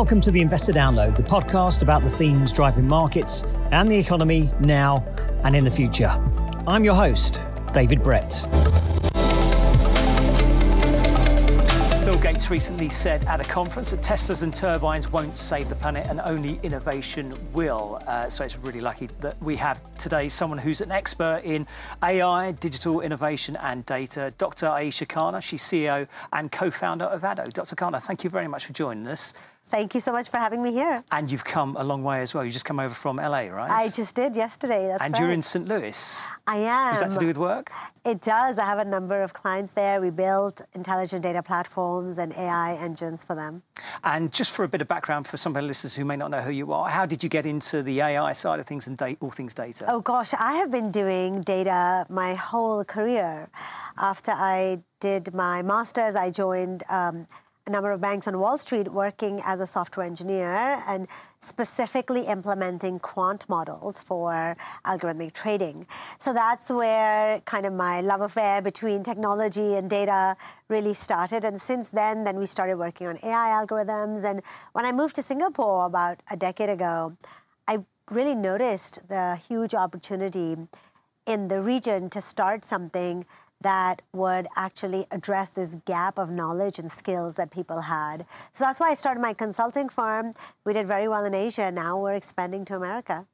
Welcome to the Investor Download, the podcast about the themes driving markets and the economy now and in the future. I'm your host, David Brett. Bill Gates recently said at a conference that Teslas and turbines won't save the planet and only innovation will. Uh, so it's really lucky that we have today someone who's an expert in AI, digital innovation, and data. Dr. Ayesha Khanna, she's CEO and co founder of Addo. Dr. Khanna, thank you very much for joining us. Thank you so much for having me here. And you've come a long way as well. You just come over from LA, right? I just did yesterday. That's and right. you're in St. Louis. I am. Is that to do with work? It does. I have a number of clients there. We build intelligent data platforms and AI engines for them. And just for a bit of background for some of the listeners who may not know who you are, how did you get into the AI side of things and da- all things data? Oh gosh, I have been doing data my whole career. After I did my master's, I joined. Um, a number of banks on Wall Street working as a software engineer and specifically implementing quant models for algorithmic trading. So that's where kind of my love affair between technology and data really started. And since then, then we started working on AI algorithms. And when I moved to Singapore about a decade ago, I really noticed the huge opportunity in the region to start something that would actually address this gap of knowledge and skills that people had. So that's why I started my consulting firm. We did very well in Asia. Now we're expanding to America.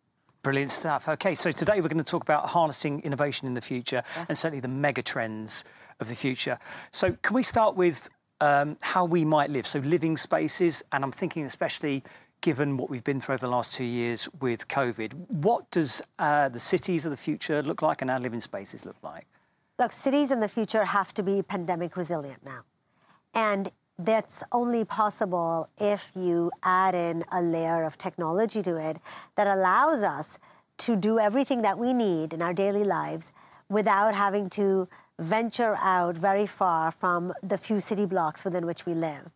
Brilliant stuff. Okay, so today we're going to talk about harnessing innovation in the future yes. and certainly the mega trends of the future. So, can we start with um, how we might live? So, living spaces, and I'm thinking especially given what we've been through over the last two years with COVID, what does uh, the cities of the future look like and our living spaces look like? Look, cities in the future have to be pandemic resilient now. And that's only possible if you add in a layer of technology to it that allows us to do everything that we need in our daily lives without having to venture out very far from the few city blocks within which we live.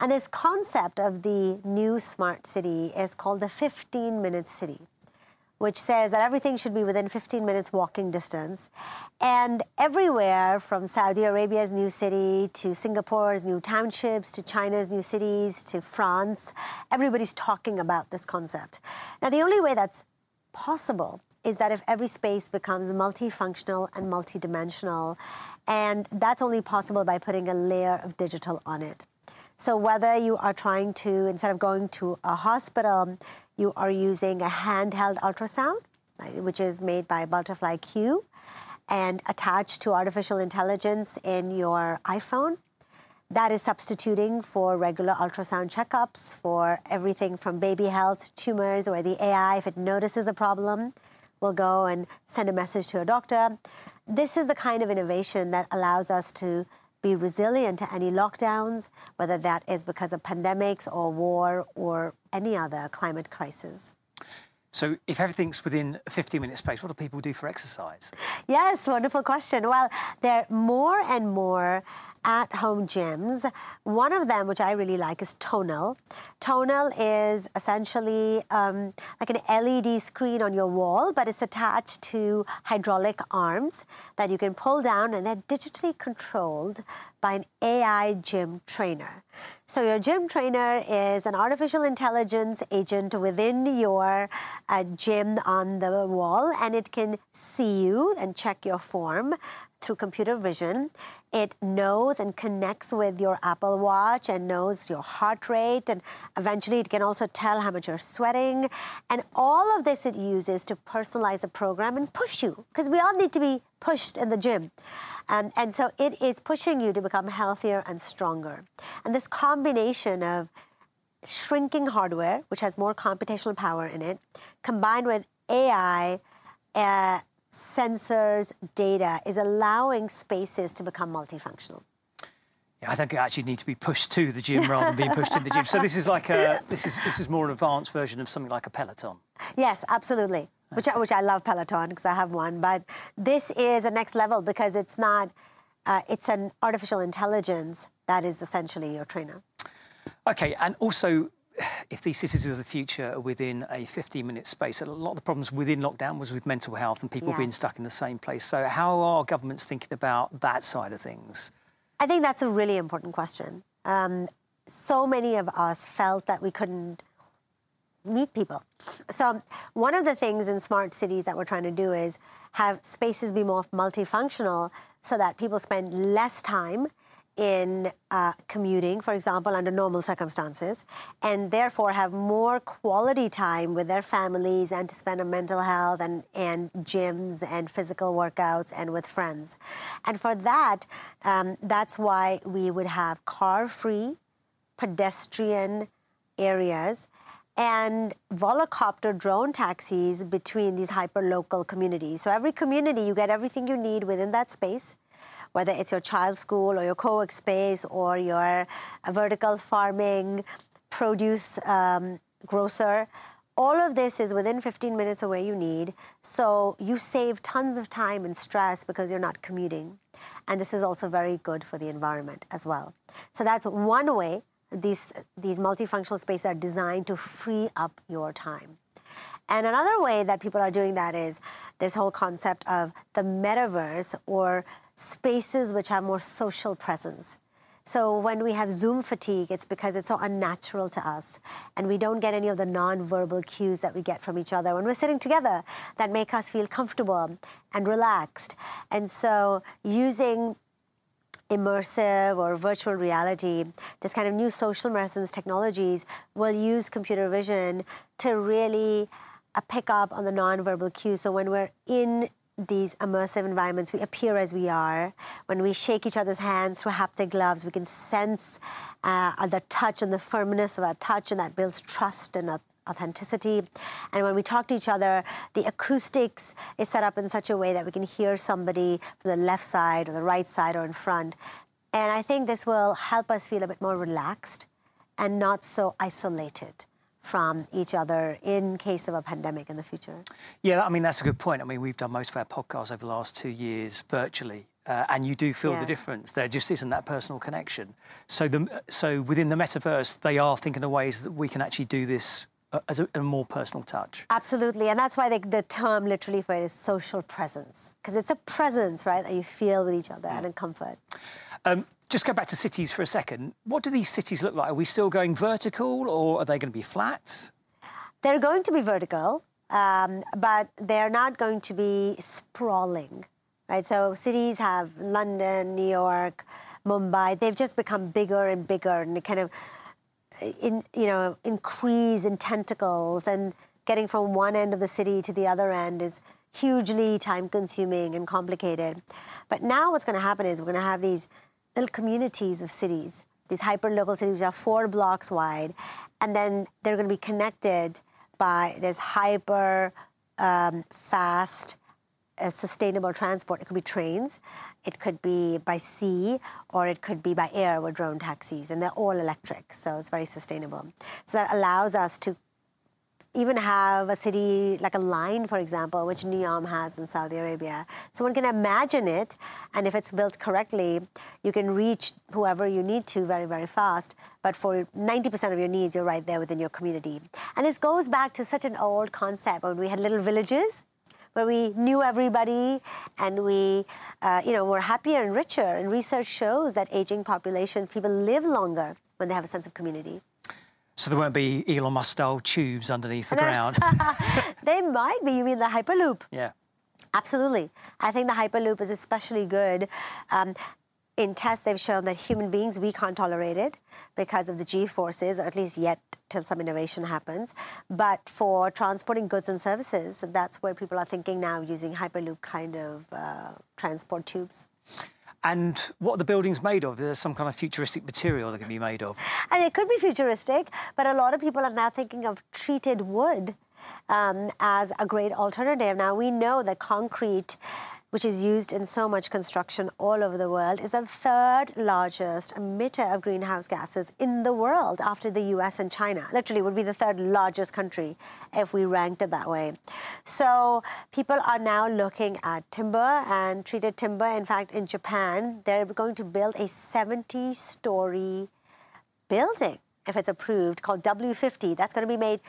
And this concept of the new smart city is called the 15 minute city which says that everything should be within 15 minutes walking distance. And everywhere from Saudi Arabia's new city to Singapore's new townships to China's new cities to France, everybody's talking about this concept. Now, the only way that's possible is that if every space becomes multifunctional and multidimensional, and that's only possible by putting a layer of digital on it. So whether you are trying to, instead of going to a hospital, you are using a handheld ultrasound, which is made by Butterfly iQ and attached to artificial intelligence in your iPhone. That is substituting for regular ultrasound checkups for everything from baby health, tumors, or the AI, if it notices a problem, will go and send a message to a doctor. This is the kind of innovation that allows us to be resilient to any lockdowns, whether that is because of pandemics or war or any other climate crisis. So, if everything's within a 50 minute space, what do people do for exercise? Yes, wonderful question. Well, there are more and more at home gyms. One of them, which I really like, is Tonal. Tonal is essentially um, like an LED screen on your wall, but it's attached to hydraulic arms that you can pull down and they're digitally controlled by an AI gym trainer. So, your gym trainer is an artificial intelligence agent within your uh, gym on the wall, and it can see you and check your form through computer vision. It knows and connects with your Apple Watch and knows your heart rate, and eventually it can also tell how much you're sweating. And all of this it uses to personalize the program and push you, because we all need to be pushed in the gym. Um, and so it is pushing you to become healthier and stronger. And this combination of shrinking hardware, which has more computational power in it, combined with AI, uh, sensors, data, is allowing spaces to become multifunctional. Yeah, I think it actually needs to be pushed to the gym rather than being pushed in the gym. So this is like a this is this is more an advanced version of something like a Peloton. Yes, absolutely. Which I, which I love Peloton because I have one, but this is a next level because it's not. Uh, it's an artificial intelligence that is essentially your trainer. Okay, and also if these cities of the future are within a 15 minute space, a lot of the problems within lockdown was with mental health and people yes. being stuck in the same place. So, how are governments thinking about that side of things? I think that's a really important question. Um, so many of us felt that we couldn't meet people. So, one of the things in smart cities that we're trying to do is have spaces be more multifunctional so that people spend less time in uh, commuting, for example, under normal circumstances, and therefore have more quality time with their families and to spend on mental health and, and gyms and physical workouts and with friends. And for that, um, that's why we would have car free, pedestrian areas and volocopter drone taxis between these hyper-local communities. So every community, you get everything you need within that space, whether it's your child's school or your co-work space or your vertical farming produce um, grocer. All of this is within 15 minutes of where you need. So you save tons of time and stress because you're not commuting. And this is also very good for the environment as well. So that's one way these, these multifunctional spaces are designed to free up your time. And another way that people are doing that is this whole concept of the metaverse or spaces which have more social presence. So when we have Zoom fatigue, it's because it's so unnatural to us, and we don't get any of the non-verbal cues that we get from each other when we're sitting together that make us feel comfortable and relaxed. And so using immersive or virtual reality, this kind of new social presence technologies will use computer vision to really uh, pick up on the non-verbal cues. So when we're in these immersive environments, we appear as we are. When we shake each other's hands through haptic gloves, we can sense uh, the touch and the firmness of our touch, and that builds trust and authenticity. And when we talk to each other, the acoustics is set up in such a way that we can hear somebody from the left side or the right side or in front. And I think this will help us feel a bit more relaxed and not so isolated from each other in case of a pandemic in the future. Yeah, I mean, that's a good point. I mean, we've done most of our podcasts over the last two years virtually. Uh, and you do feel yeah. the difference. There just isn't that personal connection. So, the, so within the metaverse, they are thinking of ways that we can actually do this uh, as a, a, more personal touch. Absolutely, and that's why the, the term literally for it is social presence, because it's a presence, right, that you feel with each other and in comfort. Um, just go back to cities for a second. What do these cities look like? Are we still going vertical or are they going to be flat? They're going to be vertical, um, but they're not going to be sprawling, right? So cities have London, New York, Mumbai. They've just become bigger and bigger, and kind of, in, you know, increase in tentacles. And getting from one end of the city to the other end is hugely time-consuming and complicated. But now, what's going to happen is we're going to have these little communities of cities. These hyper-local cities are four blocks wide, and then they're going to be connected by this hyper um, fast, uh, sustainable transport. It could be trains, it could be by sea, or it could be by air with drone taxis, and they're all electric, so it's very sustainable. So that allows us to even have a city like a line, for example, which NEOM has in Saudi Arabia. So one can imagine it, and if it's built correctly, you can reach whoever you need to very, very fast. But for 90% of your needs, you're right there within your community. And this goes back to such an old concept when we had little villages where we knew everybody and we, uh, you know, were happier and richer. And research shows that aging populations, people live longer when they have a sense of community. So there won't be Elon Musk style tubes underneath the ground. they might be. You mean the Hyperloop? Yeah. Absolutely. I think the Hyperloop is especially good. Um, in tests, they've shown that human beings, we can't tolerate it because of the G forces, or at least yet till some innovation happens. But for transporting goods and services, that's where people are thinking now using Hyperloop kind of uh, transport tubes. And what are the buildings made of? Is there some kind of futuristic material that can be made of? And it could be futuristic, but a lot of people are now thinking of treated wood um, as a great alternative. Now, we know that concrete which is used in so much construction all over the world, is the third largest emitter of greenhouse gases in the world after the US and China. Literally, would be the third largest country if we ranked it that way. So people are now looking at timber and treated timber. In fact, in Japan, they're going to build a 70 story building, if it's approved, called W50. That's going to be made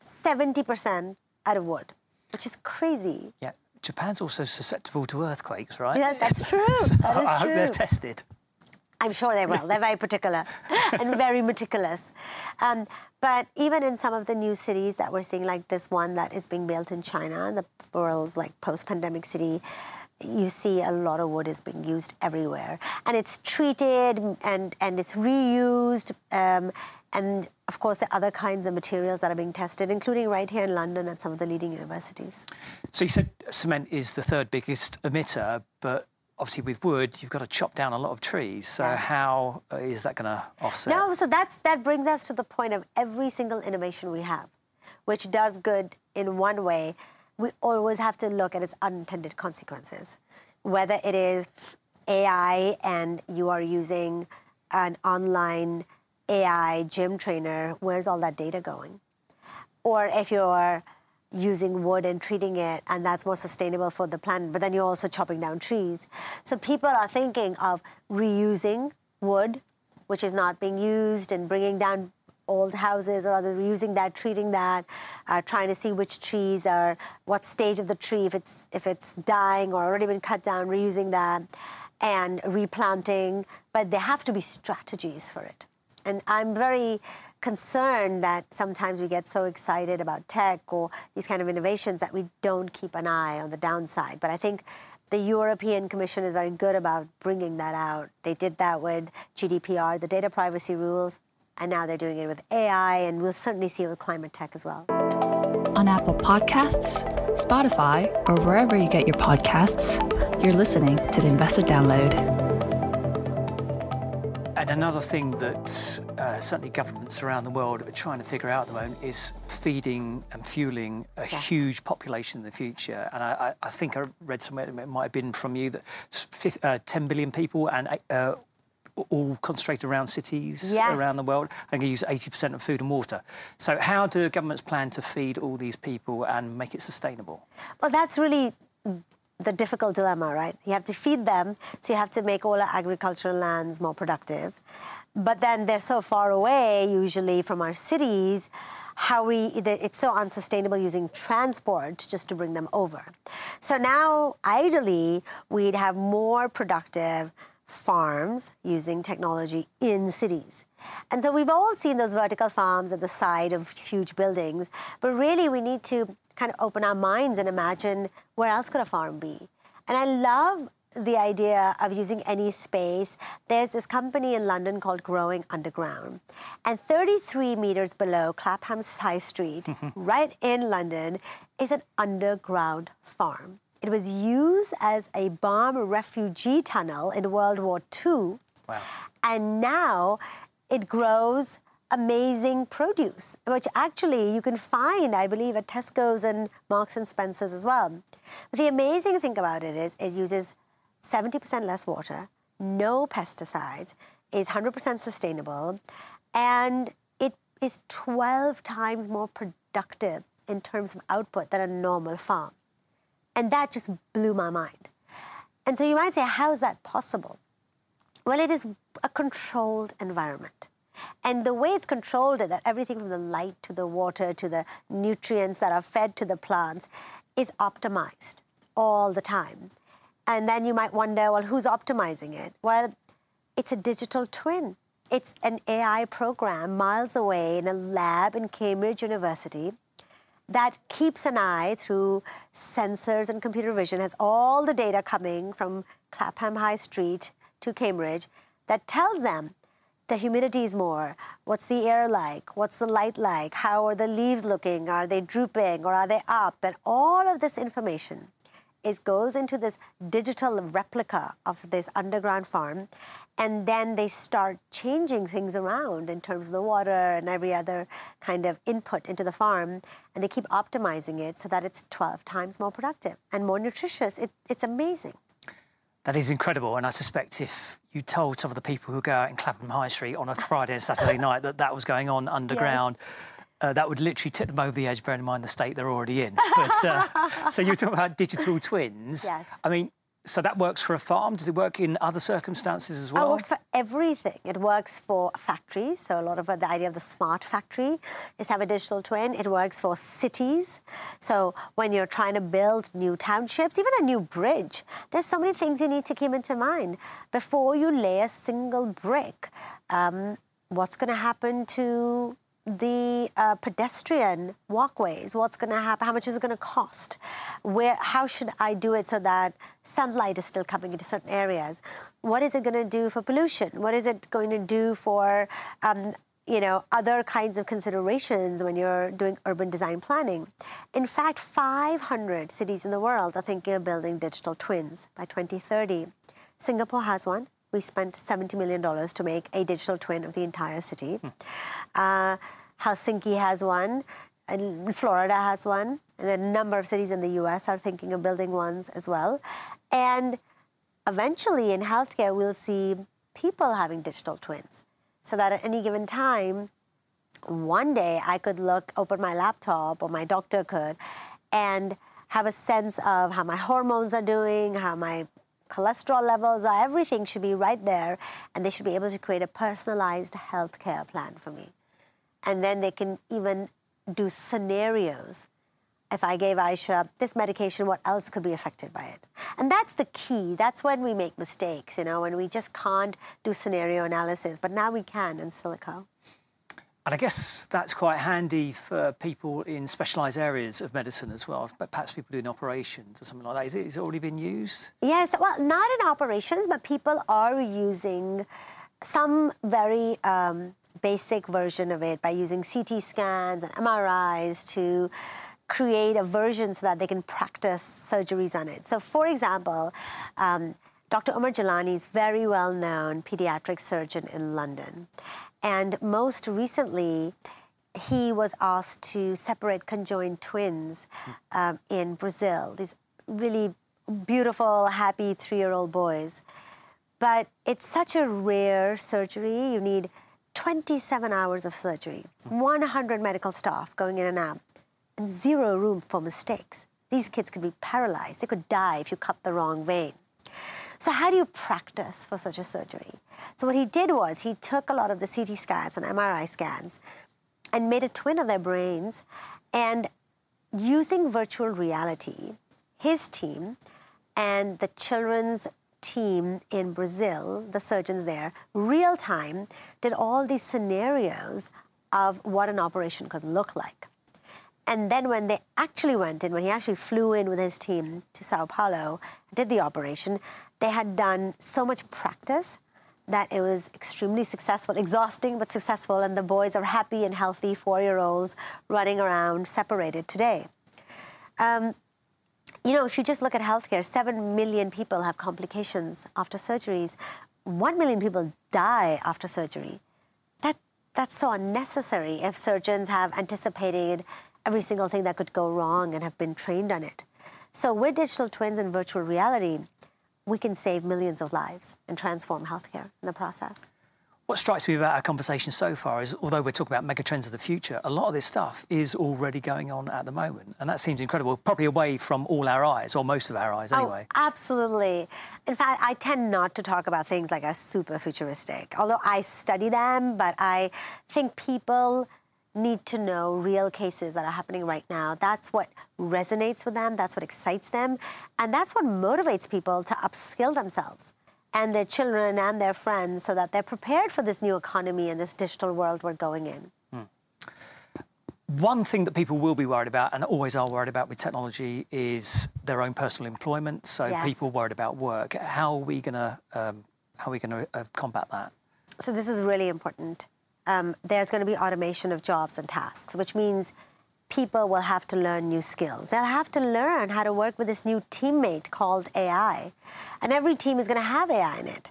70% out of wood, which is crazy. Yeah. Japan's also susceptible to earthquakes, right? Yes, that's true. so that I hope they're tested. I'm sure they will. They're very particular and very meticulous. Um, but even in some of the new cities that we're seeing, like this one that is being built in China, the world's like post-pandemic city, you see a lot of wood is being used everywhere, and it's treated and and it's reused. Um, and of course, the other kinds of materials that are being tested, including right here in London at some of the leading universities. So you said cement is the third biggest emitter, but obviously with wood you've got to chop down a lot of trees. So Yes. how uh, that going to offset? No, so that's that brings us to the point of every single innovation we have, which does good in one way. We always have to look at its unintended consequences, whether it is AI and you are using an online AI gym trainer. Where's all that data going? or if you're using wood and treating it and that's more sustainable for the planet but then you're also chopping down trees so people are thinking of reusing wood which is not being used and bringing down old houses or other reusing that treating that uh, trying to see which trees are what stage of the tree if it's if it's dying or already been cut down reusing that and replanting but there have to be strategies for it and I'm very concerned that sometimes we get so excited about tech or these kind of innovations that we don't keep an eye on the downside. But I think the European Commission is very good about bringing that out. They did that with GDPR, the data privacy rules, and now they're doing it with AI, and we'll certainly see it with climate tech as well. On Apple Podcasts, Spotify, or wherever you get your podcasts, you're listening to the Investor Download. And another thing that uh, certainly governments around the world are trying to figure out at the moment is feeding and fueling a Yes. huge population in the future. And I, I, I think I read somewhere, it might have been from you, that s- uh, 10 billion people and uh, all concentrated around cities Yes. around the world and use 80% of food and water. So how do governments plan to feed all these people and make it sustainable? Well, that's really the difficult dilemma, right? You have to feed them, so you have to make all our agricultural lands more productive. But then they're so far away, usually from our cities. How we it's so unsustainable using transport just to bring them over. So now, ideally, we'd have more productive farms using technology in cities. And so we've all seen those vertical farms at the side of huge buildings, but really we need to kind of open our minds and imagine where else could a farm be. And I love the idea of using any space. There's this company in London called Growing Underground. And 33 meters below Clapham High Street, right in London, is an underground farm. It was used as a bomb refugee tunnel in World War II. Wow. And now it grows amazing produce, which actually you can find, I believe, at Tesco's and Marks and Spencer's as well. But the amazing thing about it is it uses 70% less water, no pesticides, is 100% sustainable, and it is 12 times more productive in terms of output than a normal farm. And that just blew my mind. And so you might say, how is that possible? Well, it is a controlled environment. And the way it's controlled is that everything from the light to the water to the nutrients that are fed to the plants is optimized all the time. And then you might wonder, well, who's optimizing it? Well, it's a digital twin. It's an AI program miles away in a lab in Cambridge University that keeps an eye through sensors and computer vision, has all the data coming from Clapham High Street to Cambridge that tells them the humidity is more, what's the air like, what's the light like, how are the leaves looking, are they drooping or are they up, and all of this information is goes into this digital replica of this underground farm and then they start changing things around in terms of the water and every other kind of input into the farm and they keep optimizing it so that it's 12 times more productive and more nutritious. It, it's amazing. That is incredible, and I suspect if you told some of the people who go out in Clapham High Street on a Friday and Saturday night that that was going on underground, uh, that would literally tip them over the edge, bearing in mind the state they're already in. But uh, so you were talking about digital twins. Yes. I mean, so that works for a farm. Does it work in other circumstances as well? It works for everything. It works for factories. So a lot of the idea of the smart factory is have a digital twin. It works for cities. So when you're trying to build new townships, even a new bridge, there's so many things you need to keep into mind before you lay a single brick. Um, what's going to happen to the uh, pedestrian walkways what's going to happen how much is it going to cost? Where how should i do it so that sunlight is still coming into certain areas? What is it going to do for pollution? What is it going to do for um, you know other kinds of considerations when you're doing urban design planning? In fact 500 cities in the world are thinking of building digital twins by 2030 singapore has one we spent $70 million to make a digital twin of the entire city. Hmm. Uh, Helsinki has one, and Florida has one, and a number of cities in the US are thinking of building ones as well. And eventually in healthcare, we'll see people having digital twins. So that at any given time, one day I could look, open my laptop, or my doctor could, and have a sense of how my hormones are doing, how my cholesterol levels everything should be right there, and they should be able to create a personalized healthcare plan for me. And then they can even do scenarios. If I gave Ayesha this medication, what else could be affected by it? And that's the key. That's when we make mistakes, you know, when we just can't do scenario analysis. But now we can in silico. And I guess that's quite handy for people in specialised areas of medicine as well, but perhaps people doing operations or something like that. Is it, is it already been used? Yes, well, not in operations, but people are using some very um, basic version of it by using CT scans and MRIs to create a version so that they can practice surgeries on it. So, for example, um, Dr. Omar Jeelani is very well known pediatric surgeon in London. And most recently, he was asked to separate conjoined twins um, in Brazil, these really beautiful, happy three year old boys. But it's such a rare surgery. You need 27 hours of surgery, 100 medical staff going in and out, and zero room for mistakes. These kids could be paralyzed. They could die if you cut the wrong vein. So, how do you practice for such a surgery? So, what he did was he took a lot of the CT scans and MRI scans and made a twin of their brains. And using virtual reality, his team and the children's team in Brazil, the surgeons there, real time, did all these scenarios of what an operation could look like. And then when they actually went in, when he actually flew in with his team to Sao Paulo, did the operation, they had done so much practice that it was extremely successful, exhausting but successful, and the boys are happy and healthy four year olds running around separated today. Um, you know, if you just look at healthcare, 7 million people have complications after surgeries, 1 million people die after surgery. That, that's so unnecessary if surgeons have anticipated every single thing that could go wrong and have been trained on it. So, with digital twins and virtual reality, we can save millions of lives and transform healthcare in the process. What strikes me about our conversation so far is, although we're talking about megatrends of the future, a lot of this stuff is already going on at the moment, and that seems incredible. Probably away from all our eyes, or most of our eyes, oh, anyway. Oh, absolutely. In fact, I tend not to talk about things like are super futuristic, although I study them. But I think people need to know real cases that are happening right now. That's what resonates with them, that's what excites them, and that's what motivates people to upskill themselves and their children and their friends so that they're prepared for this new economy and this digital world we're going in. Hmm. One thing that people will be worried about and always are worried about with technology is their own personal employment. So yes. people worried about work. How are we going to um, how are we going to uh, combat that? So this is really important um, there's going to be automation of jobs and tasks, which means people will have to learn new skills. They'll have to learn how to work with this new teammate called AI. And every team is going to have AI in it.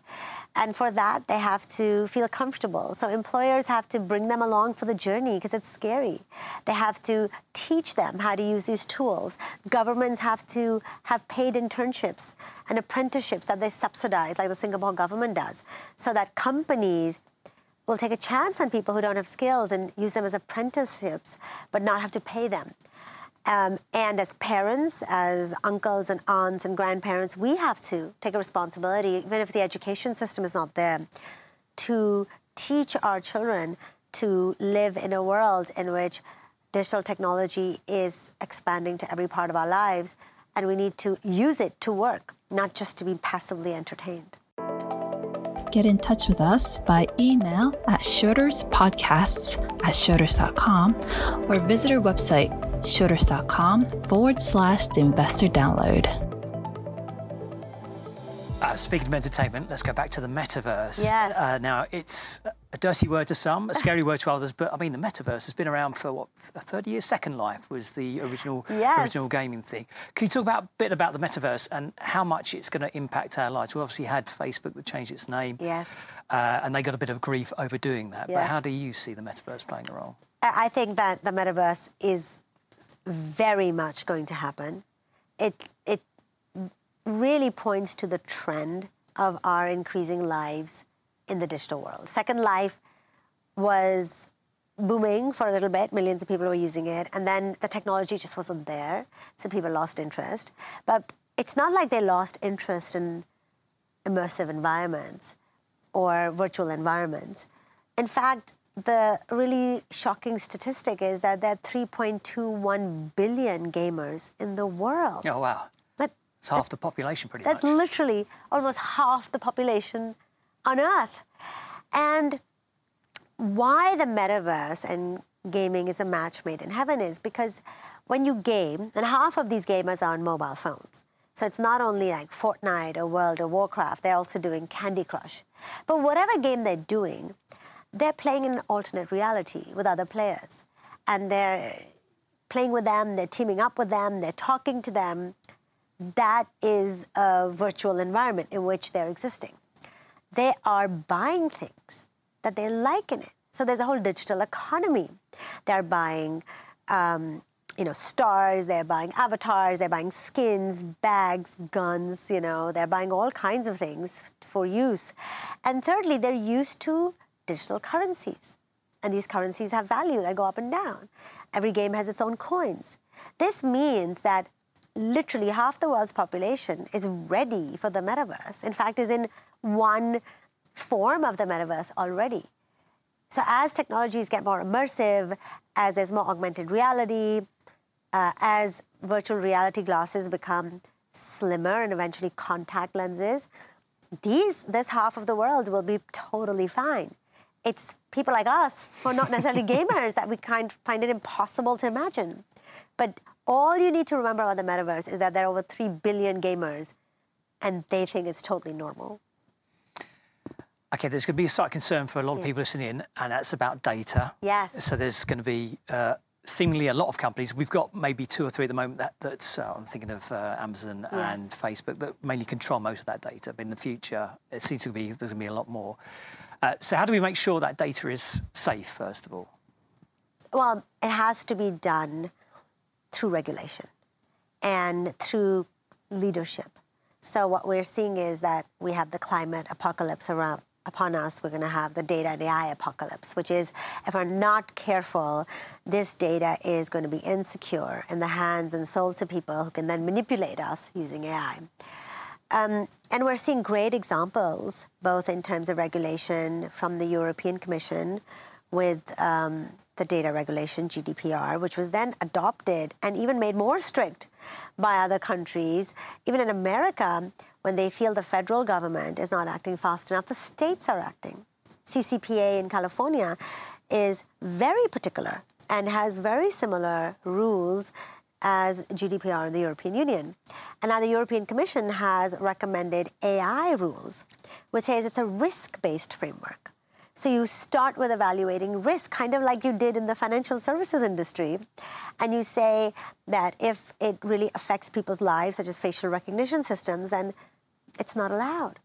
And for that, they have to feel comfortable. So employers have to bring them along for the journey because it's scary. They have to teach them how to use these tools. Governments have to have paid internships and apprenticeships that they subsidize, like the Singapore government does, so that companies will take a chance on people who don't have skills and use them as apprenticeships, but not have to pay them. Um, and as parents, as uncles and aunts and grandparents, we have to take a responsibility, even if the education system is not there, to teach our children to live in a world in which digital technology is expanding to every part of our lives, and we need to use it to work, not just to be passively entertained. Get in touch with us by email at schroderspodcasts at schroders.com or visit our website, schroders.com forward slash the investor download. Uh, speaking of entertainment, let's go back to the metaverse. Yes. Uh, now, it's a dirty word to some, a scary word to others, but I mean, the metaverse has been around for what, 30 years? Second Life was the original Yes. original gaming thing. Can you talk about a bit about the metaverse and how much it's going to impact our lives? We obviously had Facebook that changed its name, Yes. uh, and they got a bit of grief over doing that. But how do you see the metaverse playing a role? I I think that the metaverse is very much going to happen. It it really points to the trend of our increasing lives in the digital world. Second Life was booming for a little bit, millions of people were using it, and then the technology just wasn't there, so people lost interest. But it's not like they lost interest in immersive environments or virtual environments. In fact, the really shocking statistic is that there are 3.21 billion gamers in the world. Oh, wow. But It's half the population, pretty that's much. That's literally almost half the population on Earth. And why the metaverse and gaming is a match made in heaven is because when you game, and half of these gamers are on mobile phones. So it's not only like Fortnite or World of Warcraft, they're also doing Candy Crush. But whatever game they're doing, they're playing in an alternate reality with other players. And they're playing with them, they're teaming up with them, they're talking to them. That is a virtual environment in which they're existing. They are buying things that they like in it. So there's a whole digital economy. They're buying, um, you know, stars. They're buying avatars. They're buying skins, bags, guns. You know, they're buying all kinds of things for use. And thirdly, they're used to digital currencies, and these currencies have value that go up and down. Every game has its own coins. This means that literally half the world's population is ready for the metaverse. In fact, is in one form of the metaverse already. So as technologies get more immersive, as there's more augmented reality, uh, as virtual reality glasses become slimmer and eventually contact lenses, these this half of the world will be totally fine. It's people like us who are not necessarily gamers that we kind find it impossible to imagine. But all you need to remember about the metaverse is that there are over three billion gamers, and they think it's totally normal. Okay, there's going to be a slight concern for a lot of people listening in, and that's about data. Yes. So there's going to be uh, seemingly a lot of companies. We've got maybe two or three at the moment that, that's, uh, I'm thinking of uh, Amazon and Facebook, that mainly control most of that data. But in the future, it seems to be there's going to be a lot more. Uh, so how do we make sure that data is safe, first of all? Well, it has to be done through regulation and through leadership. So what we're seeing is that we have the climate apocalypse around upon us. We're going to have the data and AI apocalypse, which is if we're not careful, this data is going to be insecure in the hands and sold to people who can then manipulate us using AI. Um, and we're seeing great examples, both in terms of regulation from the European Commission with um, the data regulation, GDPR, which was then adopted and even made more strict by other countries. Even in America, when they feel the federal government is not acting fast enough, the states are acting. CCPA in California is very particular and has very similar rules as GDPR in the European Union. And now the European Commission has recommended AI rules, which says it's a risk based framework. So you start with evaluating risk, kind of like you did in the financial services industry. And you say that if it really affects people's lives, such as facial recognition systems, then it's not allowed.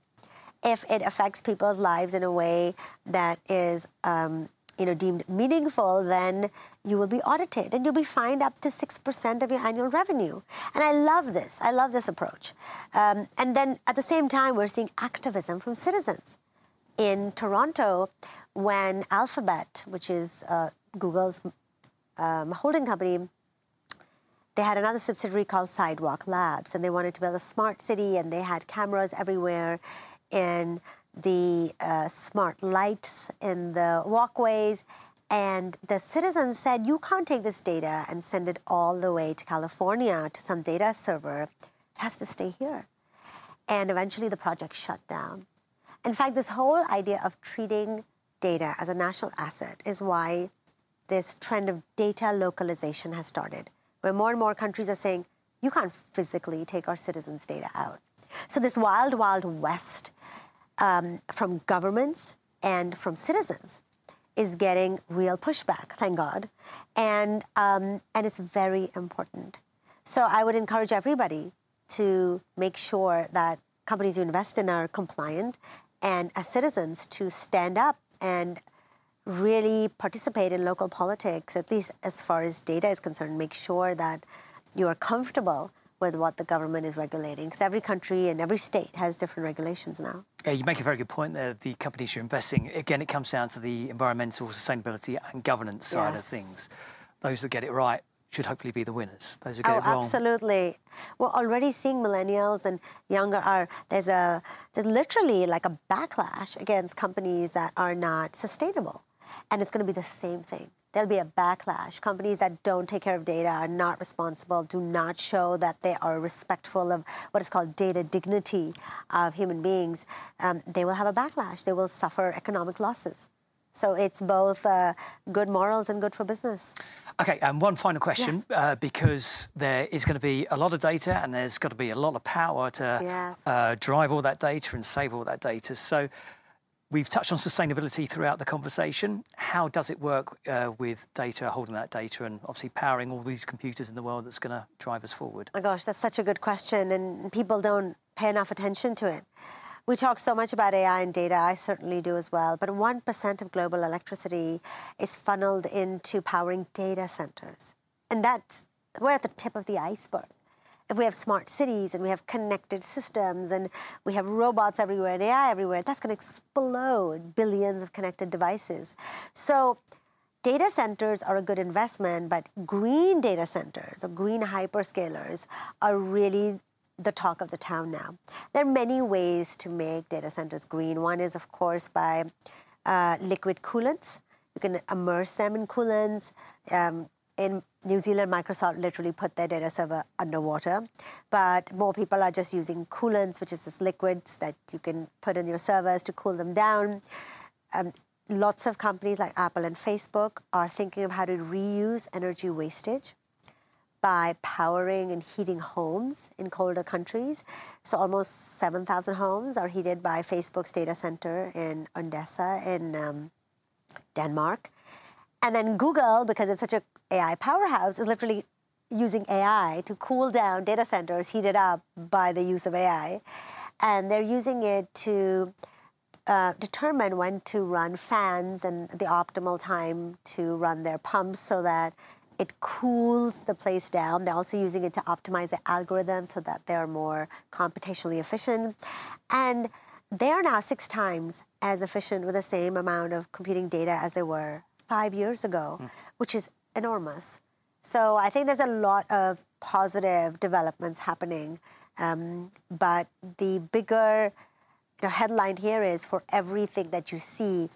If it affects people's lives in a way that is um, you know, deemed meaningful, then you will be audited and you'll be fined up to 6% of your annual revenue. And I love this. I love this approach. Um, and then at the same time, we're seeing activism from citizens. In Toronto, when Alphabet, which is uh, Google's um, holding company, they had another subsidiary called Sidewalk Labs, and they wanted to build a smart city, and they had cameras everywhere in the uh, smart lights in the walkways. And the citizens said, You can't take this data and send it all the way to California to some data server. It has to stay here. And eventually the project shut down. In fact, this whole idea of treating data as a national asset is why this trend of data localization has started, where more and more countries are saying, you can't physically take our citizens' data out. So, this wild, wild west um, from governments and from citizens is getting real pushback, thank God. And, um, and it's very important. So, I would encourage everybody to make sure that companies you invest in are compliant and as citizens to stand up and really participate in local politics, at least as far as data is concerned, make sure that you are comfortable with what the government is regulating. Because every country and every state has different regulations now. Yeah, you make a very good point there. The companies you're investing, again, it comes down to the environmental sustainability and governance side yes. of things. Those that get it right should hopefully be the winners. Those who get oh, it wrong. absolutely. We're already seeing millennials and younger are there's a there's literally like a backlash against companies that are not sustainable. And it's going to be the same thing. There'll be a backlash. Companies that don't take care of data are not responsible, do not show that they are respectful of what is called data dignity of human beings. Um, they will have a backlash. They will suffer economic losses. So it's both uh, good morals and good for business. Okay, and one final question yes. uh, because there is going to be a lot of data and there's got to be a lot of power to yes. uh, drive all that data and save all that data. So we've touched on sustainability throughout the conversation. How does it work uh, with data, holding that data, and obviously powering all these computers in the world that's going to drive us forward? Oh my gosh, that's such a good question, and people don't pay enough attention to it. We talk so much about AI and data, I certainly do as well, but 1% of global electricity is funneled into powering data centers. And that's, we're at the tip of the iceberg. If we have smart cities and we have connected systems and we have robots everywhere and AI everywhere, that's going to explode billions of connected devices. So, data centers are a good investment, but green data centers or green hyperscalers are really the talk of the town now. There are many ways to make data centers green. One is, of course, by uh, liquid coolants. You can immerse them in coolants. Um, in New Zealand, Microsoft literally put their data server underwater, but more people are just using coolants, which is this liquids that you can put in your servers to cool them down. Um, lots of companies like Apple and Facebook are thinking of how to reuse energy wastage by powering and heating homes in colder countries. So almost 7,000 homes are heated by Facebook's data center in Odense in um, Denmark. And then Google, because it's such a AI powerhouse, is literally using AI to cool down data centers heated up by the use of AI. And they're using it to uh, determine when to run fans and the optimal time to run their pumps so that it cools the place down. They're also using it to optimize the algorithm so that they're more computationally efficient. And they're now six times as efficient with the same amount of computing data as they were five years ago, mm. which is enormous. So I think there's a lot of positive developments happening. Um, but the bigger you know, headline here is for everything that you see,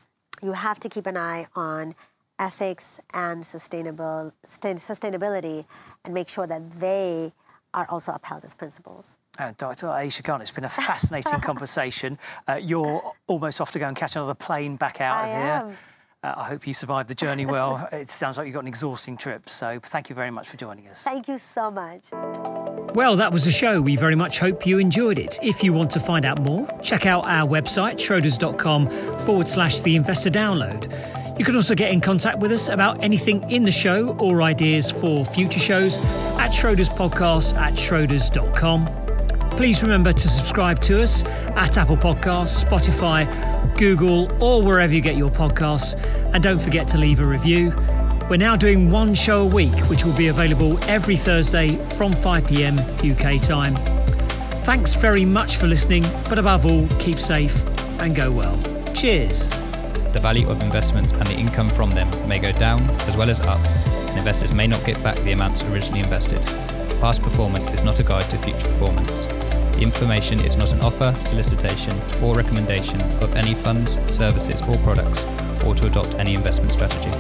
you have to keep an eye on ethics and sustainable sustainability and make sure that they are also upheld as principles. Uh, Dr. Ayesha Khan, it's been a fascinating conversation. Uh, you're almost off to go and catch another plane back out I of here. Uh, I hope you survived the journey well. it sounds like you've got an exhausting trip, so thank you very much for joining us. Thank you so much. Well, that was the show. We very much hope you enjoyed it. If you want to find out more, check out our website, schroders.com forward slash the investor download. You can also get in contact with us about anything in the show or ideas for future shows at Schroders Podcast at schroders.com. Please remember to subscribe to us at Apple Podcasts, Spotify, Google, or wherever you get your podcasts. And don't forget to leave a review. We're now doing one show a week, which will be available every Thursday from 5 pm UK time. Thanks very much for listening, but above all, keep safe and go well. Cheers. The value of investments and the income from them may go down as well as up, and investors may not get back the amounts originally invested. Past performance is not a guide to future performance. The information is not an offer, solicitation, or recommendation of any funds, services, or products, or to adopt any investment strategy.